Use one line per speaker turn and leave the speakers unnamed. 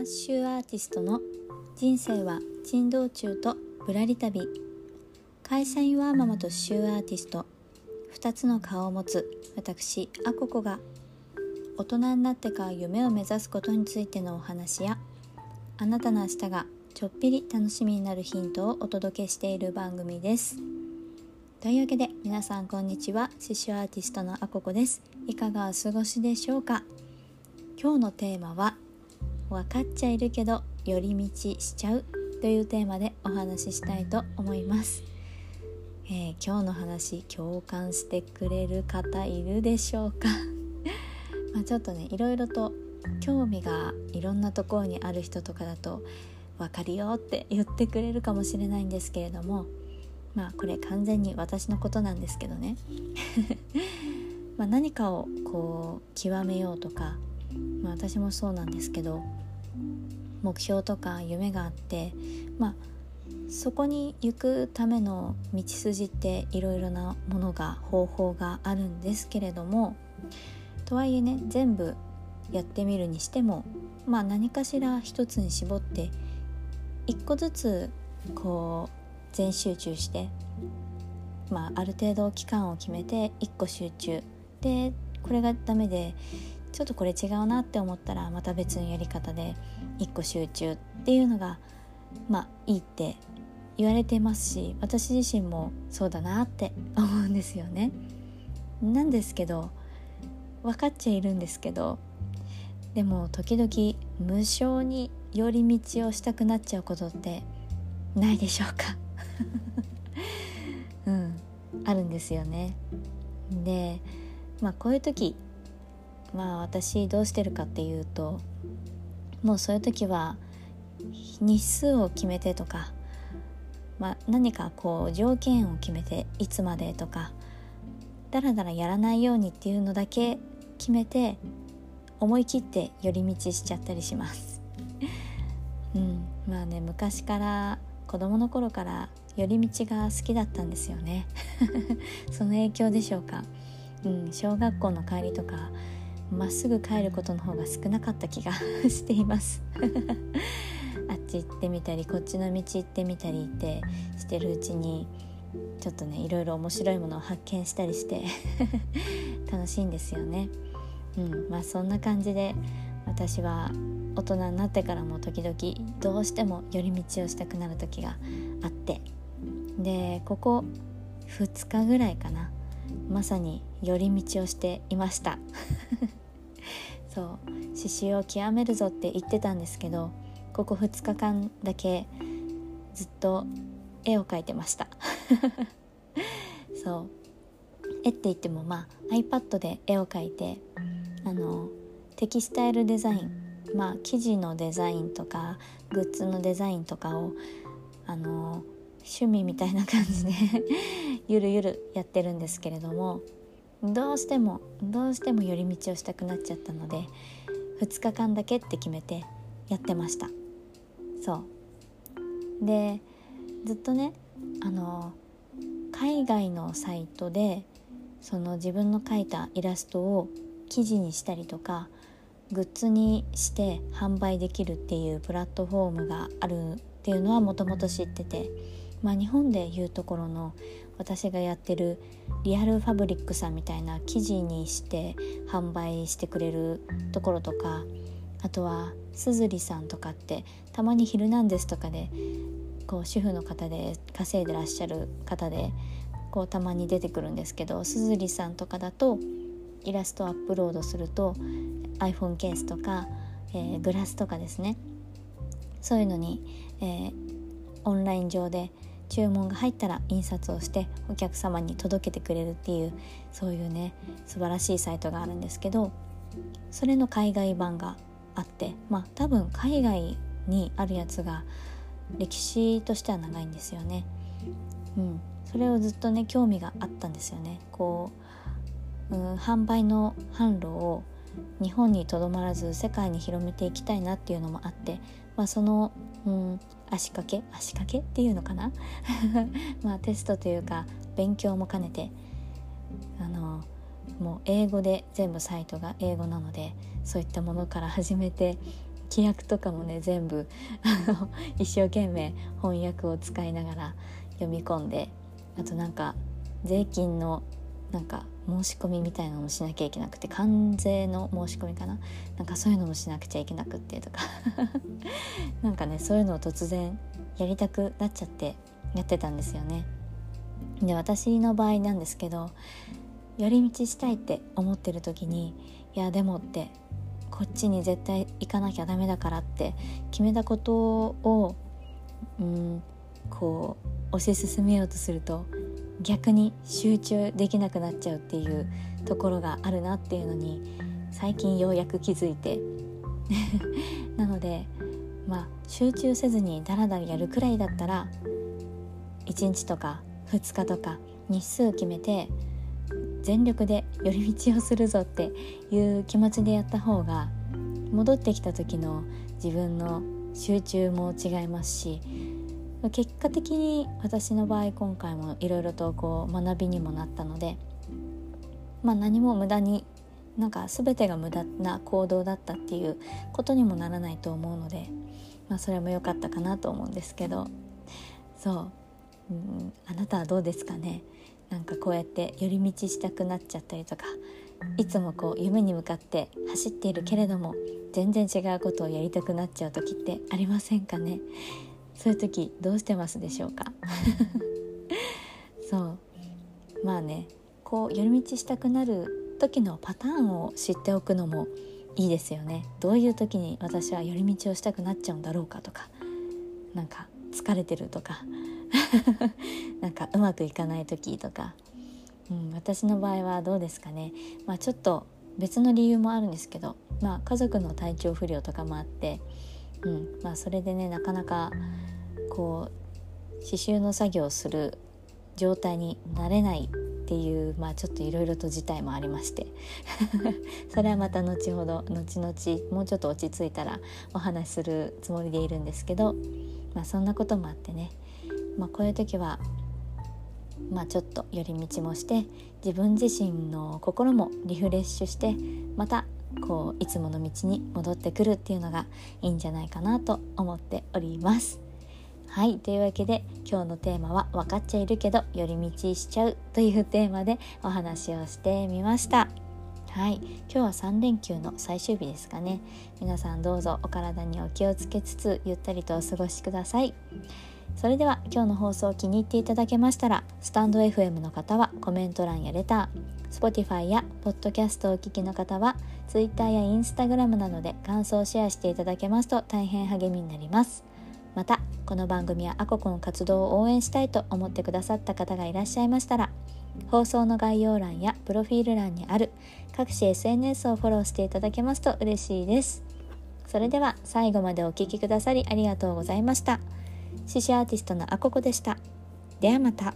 マッシュアーティストの人生は珍道中とぶらり旅。会社員ワーママとシューアーティスト。2つの顔を持つ。私アココが大人になってから夢を目指すことについてのお話やあなたの明日がちょっぴり楽しみになるヒントをお届けしている番組です。というわけで皆さんこんにちは。刺繍アーティストのアココです。いかがお過ごしでしょうか？今日のテーマは分かっちゃいるけど寄り道しちゃうというテーマでお話ししたいと思います、えー、今日の話共感してくれる方いるでしょうか？まあちょっとねいろいろと興味がいろんなところにある人とかだと分かるよって言ってくれるかもしれないんですけれどもまあこれ完全に私のことなんですけどね。ま何かをこう極めようとかまあ、私もそうなんですけど目標とか夢があってまあそこに行くための道筋っていろいろなものが方法があるんですけれどもとはいえね全部やってみるにしてもまあ何かしら一つに絞って一個ずつこう全集中してまあある程度期間を決めて一個集中。でこれがダメでちょっとこれ違うなって思ったらまた別のやり方で一個集中っていうのがまあいいって言われてますし私自身もそうだなって思うんですよね。なんですけど分かっちゃいるんですけどでも時々無性に寄り道をしたくなっちゃうことってないでしょうか？うんあるんですよね。でまあこういう時まあ私どうしてるかっていうともうそういう時は日数を決めてとか、まあ、何かこう条件を決めていつまでとかだらだらやらないようにっていうのだけ決めて思い切って寄り道しちゃったりします。うん、まあね昔から子供の頃から寄り道が好きだったんですよね。その影響でしょうか、うん、小学校の帰りとかまっすぐ帰ることの方が少なかった気が しています。あっち行ってみたりこっちの道行ってみたりってしてるうちにちょっとねいろいろ面白いものを発見したりして 楽しいんですよね。うんまあ、そんな感じで私は大人になってからも時々どうしても寄り道をしたくなる時があって。でここ2日ぐらいかな。まさに寄り道をしていました。そう刺繍を極めるぞって言ってたんですけどここ2日間だけずっと絵を描いてました。そう。絵って言ってもまあ iPad で絵を描いてあのテキスタイルデザインまあ生地のデザインとかグッズのデザインとかをあの趣味みたいな感じで ゆるゆるやってるんですけれどもどうしてもどうしても寄り道をしたくなっちゃったので2日間だけって決めてやってました。そう。でずっとねあの海外のサイトでその自分の描いたイラストを記事にしたりとかグッズにして販売できるっていうプラットフォームがあるっていうのはもともと知っててまあ、日本でいうところの私がやってるリアルファブリックさんみたいな生地にして販売してくれるところとかあとはすずりさんとかってたまに「ヒルナンデス」とかでこう主婦の方で稼いでらっしゃる方でこうたまに出てくるんですけどすずりさんとかだとイラストアップロードすると iPhone ケースとか、えー、グラスとかですね。そういうのに、えー、オンライン上で注文が入ったら印刷をしてお客様に届けてくれるっていうそういうね素晴らしいサイトがあるんですけどそれの海外版があってまあ多分海外にあるやつが歴史としては長いんですよね。うん、それをずっとね興味があったんですよね。こう、うん、販売の販路を日本にとどまらず世界に広めていきたいなっていうのもあって、まあ、その、うん、足掛け？足掛け？っていうのかな？まあテストというか勉強も兼ねてあのもう英語で全部サイトが英語なのでそういったものから始めて規約とかもね全部あの一生懸命翻訳を使いながら読み込んであとなんか税金のなんか申し込みみたいなのもしなきゃいけなくて関税の申し込みかな？なんかそういうのもしなくちゃいけなくってとか なんかねそういうのを突然やりたくなっちゃってやってたんですよね。で私の場合なんですけど寄り道したいって思ってる時にいやでもってこっちに絶対行かなきゃダメだからって決めたことをうんこう推し進めようとすると逆に集中できなくなっちゃうっていうところがあるなっていうのに最近ようやく気づいて。なのでまあ集中せずにダラダラやるくらいだったら1日とか2日とか日数決めて全力で寄り道をするぞっていう気持ちでやった方が戻ってきた時の自分の集中も違いますし結果的に私の場合今回もいろいろとこう学びにもなったので、まあ、何も無駄になんか全てが無駄な行動だったっていうことにもならないと思うので、まあ、それも良かったかなと思うんですけどそう、うん、あなたはどうですかね？なんかこうやって寄り道したくなっちゃったりとかいつもこう夢に向かって走っているけれども全然違うことをやりたくなっちゃう時ってありませんかね？そういう時どうしてますでしょうか？そう。まあねこう寄り道したくなる時のパターンを知っておくのもいいですよね。どういう時に私は寄り道をしたくなっちゃうんだろうかとか。なんか疲れてるとか。なんかうまくいかない時とか、うん、私の場合はどうですかね、まあ、ちょっと別の理由もあるんですけど、まあ、家族の体調不良とかもあって、うん。まあ、それでねなかなかこう刺繍の作業をする状態になれないっていうまあちょっといろいろと事態もありまして。それはまた後ほど後々もうちょっと落ち着いたらお話しするつもりでいるんですけど、まあ、そんなこともあってね、まあ、こういう時はまあ、ちょっと寄り道もして自分自身の心もリフレッシュしてまたこういつもの道に戻ってくるっていうのがいいんじゃないかなと思っております。はい。というわけで今日のテーマは「分かっちゃいるけど寄り道しちゃう」というテーマでお話をしてみました。はい。今日は3連休の最終日ですかね。皆さんどうぞお体にお気をつけつつゆったりとお過ごしください。それでは今日の放送を気に入っていただけましたらスタンド FM の方はコメント欄やレター Spotify や Podcast をお聞きの方は Twitter や Instagram などで感想をシェアしていただけますと大変励みになります。またこの番組はアココの活動を応援したいと思ってくださった方がいらっしゃいましたら放送の概要欄やプロフィール欄にある各種 SNS をフォローしていただけますと嬉しいです。それでは最後までお聴きくださりありがとうございました。獅子アーティストのあここでした。ではまた。